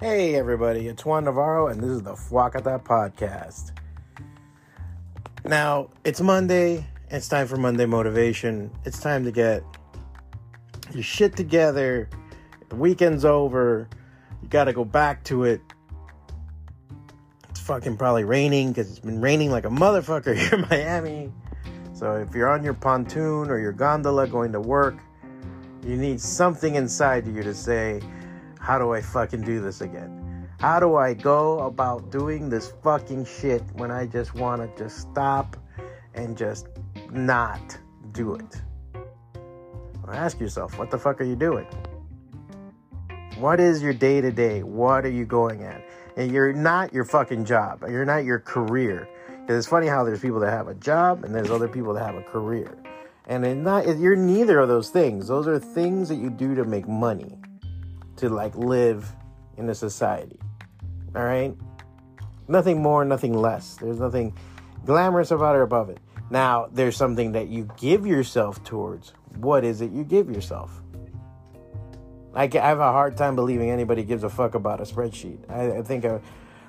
Hey, everybody, it's Juan Navarro, and this is the Fwacata Podcast. Now, it's Monday. It's time for Monday motivation. It's time to get your shit together. The weekend's over. You got to go back to it. It's fucking probably raining because it's been raining like a motherfucker here in Miami. So, if you're on your pontoon or your gondola going to work, you need something inside you to say, how do I fucking do this again? How do I go about doing this fucking shit when I just want to just stop and just not do it? Well, ask yourself, what the fuck are you doing? What is your day to day? What are you going at? And you're not your fucking job. You're not your career. Because it's funny how there's people that have a job and there's other people that have a career. And not, you're neither of those things. Those are things that you do to make money to like live in a society. All right? Nothing more, nothing less. There's nothing glamorous about or above it. Now, there's something that you give yourself towards. What is it you give yourself? I, have a hard time believing anybody gives a fuck about a spreadsheet. I, I think a,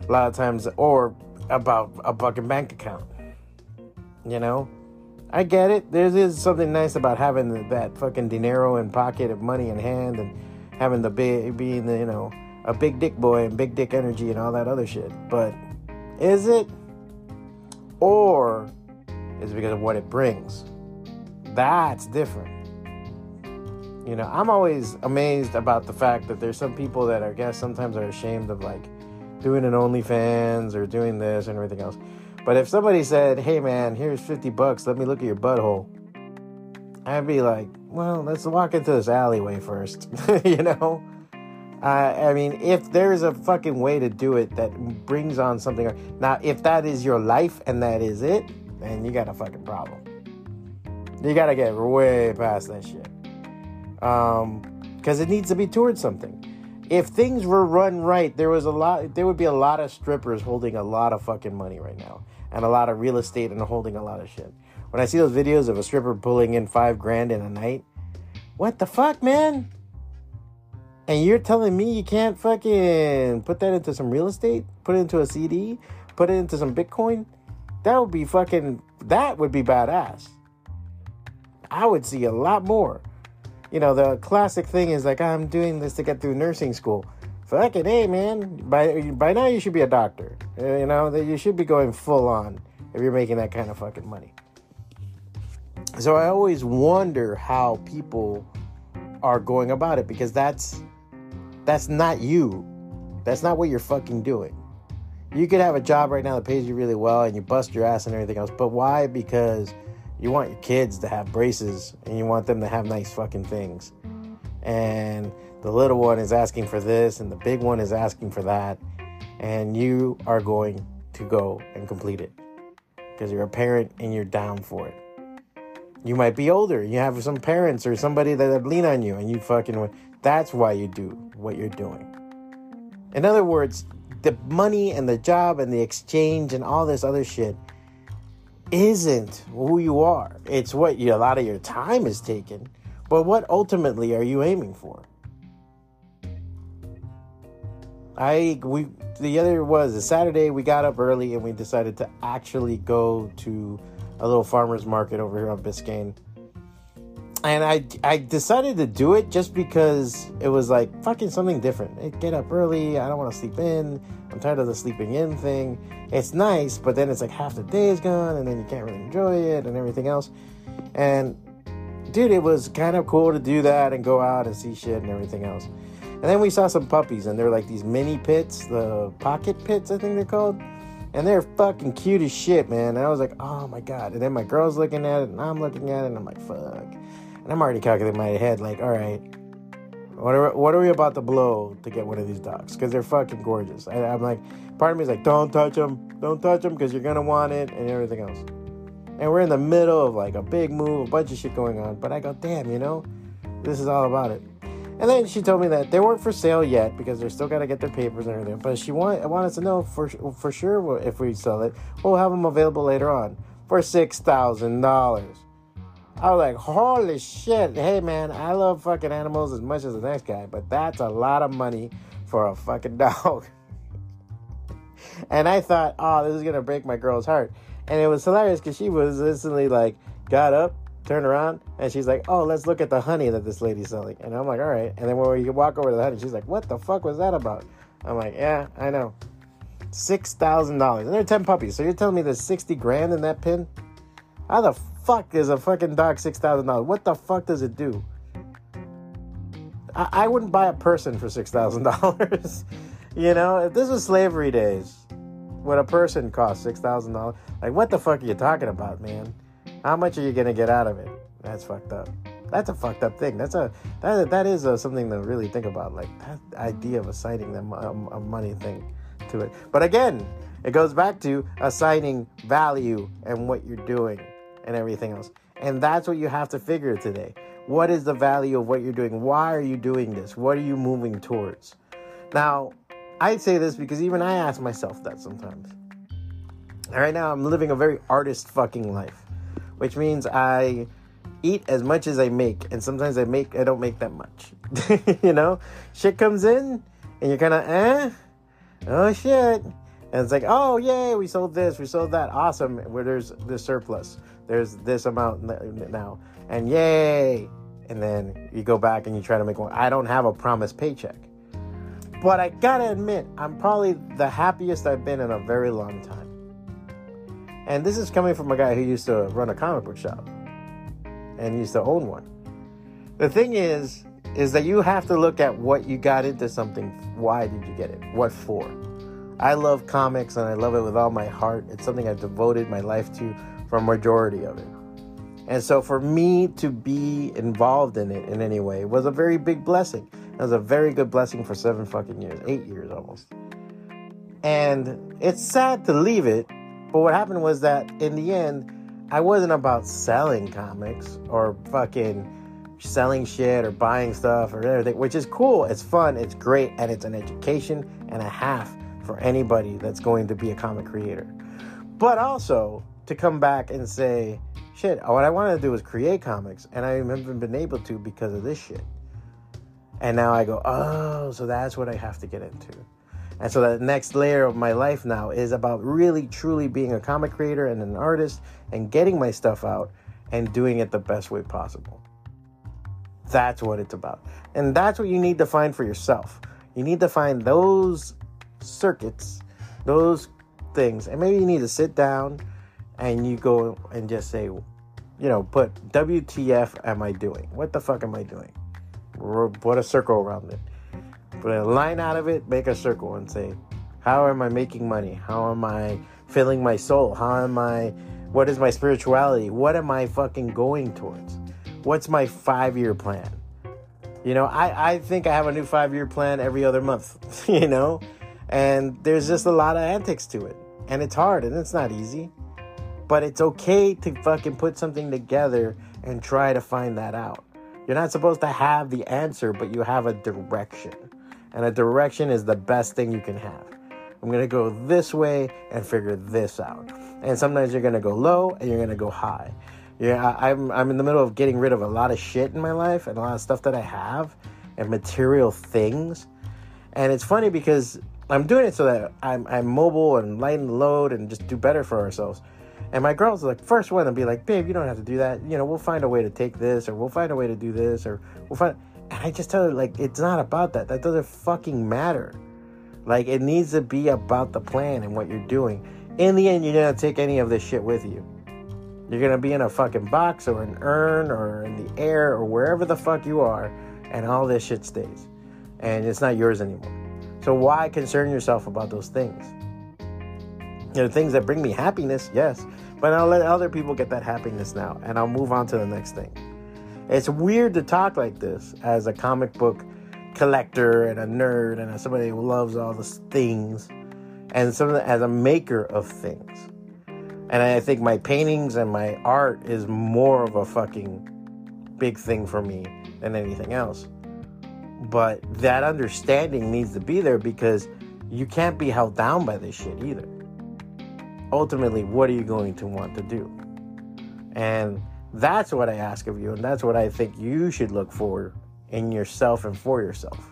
a lot of times, or about a fucking bank account. You know? I get it. There is something nice about having that fucking dinero in pocket of money in hand and having the big being the you know a big dick boy and big dick energy and all that other shit. But is it, or is it because of what it brings? That's different. You know, I'm always amazed about the fact that there's some people that I guess sometimes are ashamed of like doing an OnlyFans or doing this and everything else. But if somebody said, "Hey man, here's 50 bucks, let me look at your butthole," I'd be like, well, let's walk into this alleyway first, you know? Uh, I mean, if there's a fucking way to do it that brings on something. Now, if that is your life and that is it, then you got a fucking problem. You got to get way past that shit. Um, because it needs to be towards something. If things were run right, there was a lot. There would be a lot of strippers holding a lot of fucking money right now, and a lot of real estate and holding a lot of shit. When I see those videos of a stripper pulling in five grand in a night, what the fuck, man? And you're telling me you can't fucking put that into some real estate? Put it into a CD? Put it into some Bitcoin? That would be fucking, that would be badass. I would see a lot more. You know, the classic thing is like, I'm doing this to get through nursing school. Fucking, hey, man, by, by now you should be a doctor. Uh, you know, that you should be going full on if you're making that kind of fucking money. So I always wonder how people are going about it because that's that's not you. That's not what you're fucking doing. You could have a job right now that pays you really well and you bust your ass and everything else, but why? Because you want your kids to have braces and you want them to have nice fucking things. And the little one is asking for this and the big one is asking for that. And you are going to go and complete it because you're a parent and you're down for it. You might be older. You have some parents or somebody that lean on you, and you fucking. That's why you do what you're doing. In other words, the money and the job and the exchange and all this other shit isn't who you are. It's what you, a lot of your time is taken. But what ultimately are you aiming for? I we the other was a Saturday. We got up early and we decided to actually go to a little farmer's market over here on Biscayne. And I, I decided to do it just because it was like fucking something different. get up early. I don't want to sleep in. I'm tired of the sleeping in thing. It's nice, but then it's like half the day is gone, and then you can't really enjoy it and everything else. And dude, it was kind of cool to do that and go out and see shit and everything else. And then we saw some puppies, and they're like these mini pits, the pocket pits, I think they're called and they're fucking cute as shit, man. And I was like, oh my god. And then my girl's looking at it, and I'm looking at it, and I'm like, fuck. And I'm already calculating in my head, like, all right, what are what are we about to blow to get one of these dogs? Because they're fucking gorgeous. I, am like, part of me is like, don't touch them, don't touch them, because you're gonna want it and everything else. And we're in the middle of like a big move, a bunch of shit going on. But I go, damn, you know, this is all about it. And then she told me that they weren't for sale yet because they're still got to get their papers and everything. But she want, wanted to know for for sure if we sell it, we'll have them available later on for six thousand dollars. I was like, holy shit. Hey, man, I love fucking animals as much as the next guy, but that's a lot of money for a fucking dog. and I thought, oh, this is going to break my girl's heart. And it was hilarious because she was instantly like, got up, turned around, and she's like, oh, let's look at the honey that this lady's selling. And I'm like, all right. And then when we walk over to the honey, she's like, what the fuck was that about? I'm like, yeah, I know. $6,000. And they're 10 puppies. So you're telling me there's 60 grand in that pin? How the fuck is a fucking dog $6,000? What the fuck does it do? I, I wouldn't buy a person for $6,000. you know, if this was slavery days, when a person cost $6,000, like what the fuck are you talking about, man? How much are you to get out of it? That's fucked up. That's a fucked up thing. That's a that that is a, something to really think about. Like that idea of assigning them a, a money thing to it. But again, it goes back to assigning value and what you're doing and everything else. And that's what you have to figure today. What is the value of what you're doing? Why are you doing this? What are you moving towards? Now, I say this because even I ask myself that sometimes. Right now, I'm living a very artist fucking life, which means I eat as much as I make, and sometimes I make I don't make that much. you know, shit comes in, and you're kind of eh, oh shit, and it's like oh yay, we sold this, we sold that, awesome. Where there's the surplus, there's this amount now, and yay, and then you go back and you try to make one. I don't have a promised paycheck. But I gotta admit, I'm probably the happiest I've been in a very long time. And this is coming from a guy who used to run a comic book shop and used to own one. The thing is, is that you have to look at what you got into something. Why did you get it? What for? I love comics and I love it with all my heart. It's something I've devoted my life to for a majority of it. And so for me to be involved in it in any way was a very big blessing. It was a very good blessing for seven fucking years, eight years almost. And it's sad to leave it, but what happened was that in the end, I wasn't about selling comics or fucking selling shit or buying stuff or everything, which is cool. It's fun, it's great, and it's an education and a half for anybody that's going to be a comic creator. But also to come back and say, shit, what I wanted to do was create comics, and I haven't been able to because of this shit. And now I go, oh, so that's what I have to get into. And so that next layer of my life now is about really truly being a comic creator and an artist and getting my stuff out and doing it the best way possible. That's what it's about. And that's what you need to find for yourself. You need to find those circuits, those things. And maybe you need to sit down and you go and just say, you know, put WTF am I doing? What the fuck am I doing? What a circle around it. Put a line out of it, make a circle, and say, How am I making money? How am I filling my soul? How am I, what is my spirituality? What am I fucking going towards? What's my five year plan? You know, I, I think I have a new five year plan every other month, you know? And there's just a lot of antics to it. And it's hard and it's not easy. But it's okay to fucking put something together and try to find that out. You're not supposed to have the answer, but you have a direction. And a direction is the best thing you can have. I'm to go this way and figure this out. And sometimes you're to go low and you're to go high. Yeah, I, I'm, I'm in the middle of getting rid of a lot of shit in my life and a lot of stuff that I have and material things. And it's funny because I'm doing it so that I'm, I'm mobile and lighten the load and just do better for ourselves. And my girl's like first one to be like, babe, you don't have to do that. You know, we'll find a way to take this, or we'll find a way to do this, or we'll find. And I just tell her like, it's not about that. That doesn't fucking matter. Like it needs to be about the plan and what you're doing. In the end, you're gonna take any of this shit with you. You're gonna be in a fucking box or an urn or in the air or wherever the fuck you are, and all this shit stays, and it's not yours anymore. So why concern yourself about those things? You know, things that bring me happiness, yes, but I'll let other people get that happiness now, and I'll move on to the next thing. It's weird to talk like this as a comic book collector and a nerd and as somebody who loves all the things, and some as a maker of things. And I think my paintings and my art is more of a fucking big thing for me than anything else. But that understanding needs to be there because you can't be held down by this shit either ultimately, what are you going to want to do? And That's what I ask of you, and that's what I think you should look for in yourself and for yourself.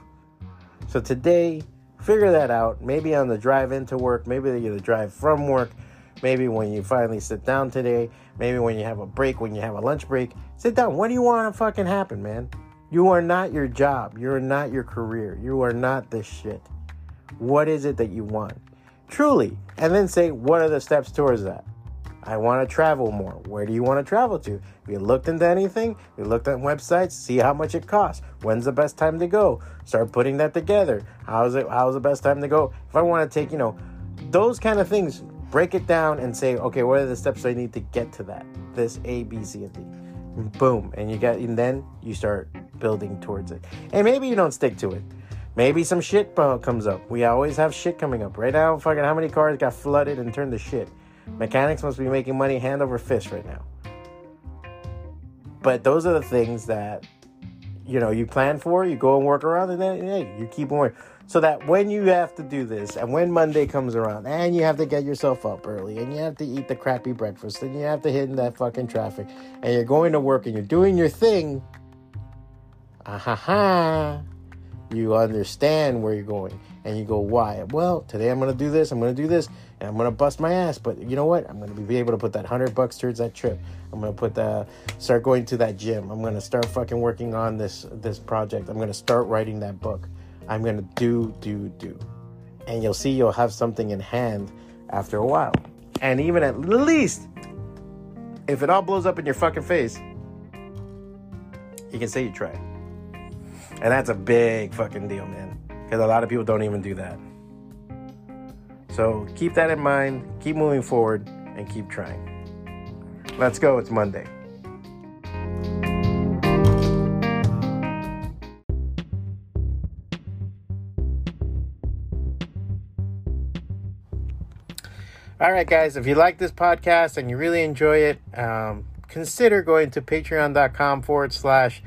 So today, figure that out. Maybe on the drive into work, maybe the drive from work, maybe when you finally sit down today, maybe when you have a break, when you have a lunch break, sit down. What do you want to fucking happen, man? You are not your job. You are not your career. You are not this shit. What is it that you want? Truly. And then say, what are the steps towards that? I want to travel more. Where do you want to travel to? Have you looked into anything? You looked at websites, see how much it costs. When's the best time to go? Start putting that together. How's it how's the best time to go? If I want to take, you know, those kind of things, break it down and say, okay, what are the steps I need to get to that? This A, B, C, and D. Boom. And you get and then you start building towards it. And maybe you don't stick to it. Maybe some shit comes up. We always have shit coming up. Right now, fucking how many cars got flooded and turned to shit? Mechanics must be making money hand over fist right now. But those are the things that you know you plan for, you go and work around, and then hey, you keep on. So that when you have to do this, and when Monday comes around, and you have to get yourself up early, and you have to eat the crappy breakfast, and you have to hit in that fucking traffic, and you're going to work and you're doing your thing, ah ha ha, you understand where you're going and you go, why? Well, today I'm going to do this, I'm going to do this, and I'm going to bust my ass. But you know what? I'm going to be able to put that hundred bucks towards that trip. I'm going to put the start going to that gym. I'm going to start fucking working on this this project. I'm going to start writing that book. I'm going to do do do, and you'll see you'll have something in hand after a while. And even at least, if it all blows up in your fucking face, you can say you tried. And that's a big fucking deal, man. Because a lot of people don't even do that. So keep that in mind, keep moving forward, and keep trying. Let's go, it's Monday. All right, guys, if you like this podcast and you really enjoy it, um, consider going to patreon.com forward slash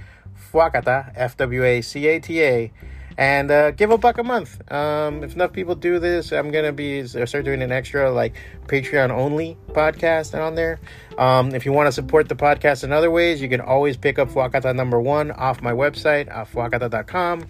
Fwacata, F W A C A T A, and uh, give a buck a month. Um, if enough people do this, I'm gonna be start doing an extra like Patreon only podcast on there. Um, if you want to support the podcast in other ways, you can always pick up Fwacata number one off my website, uh, fwacata.com.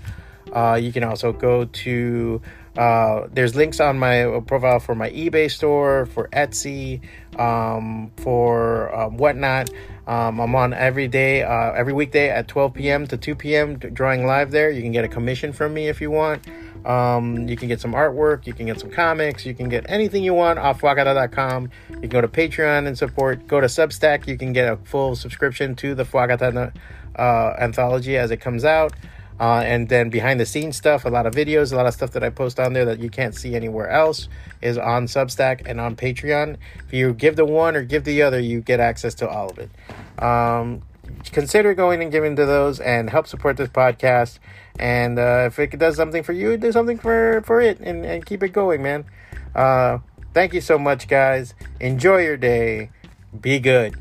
Uh, you can also go to uh, there's links on my profile for my eBay store, for Etsy, um, for um, whatnot. Um, I'm on every day, uh, every weekday at 12 p.m. to 2 p.m. drawing live there. You can get a commission from me if you want. Um, you can get some artwork, you can get some comics, you can get anything you want off Fwacata.com. You can go to Patreon and support. Go to Substack, you can get a full subscription to the Fwacata uh, anthology as it comes out. Uh, and then behind the scenes stuff, a lot of videos, a lot of stuff that I post on there that you can't see anywhere else is on Substack and on Patreon. If you give the one or give the other, you get access to all of it. Um, consider going and giving to those and help support this podcast. And uh, if it does something for you, do something for, for it and, and keep it going, man. Uh, thank you so much, guys. Enjoy your day. Be good.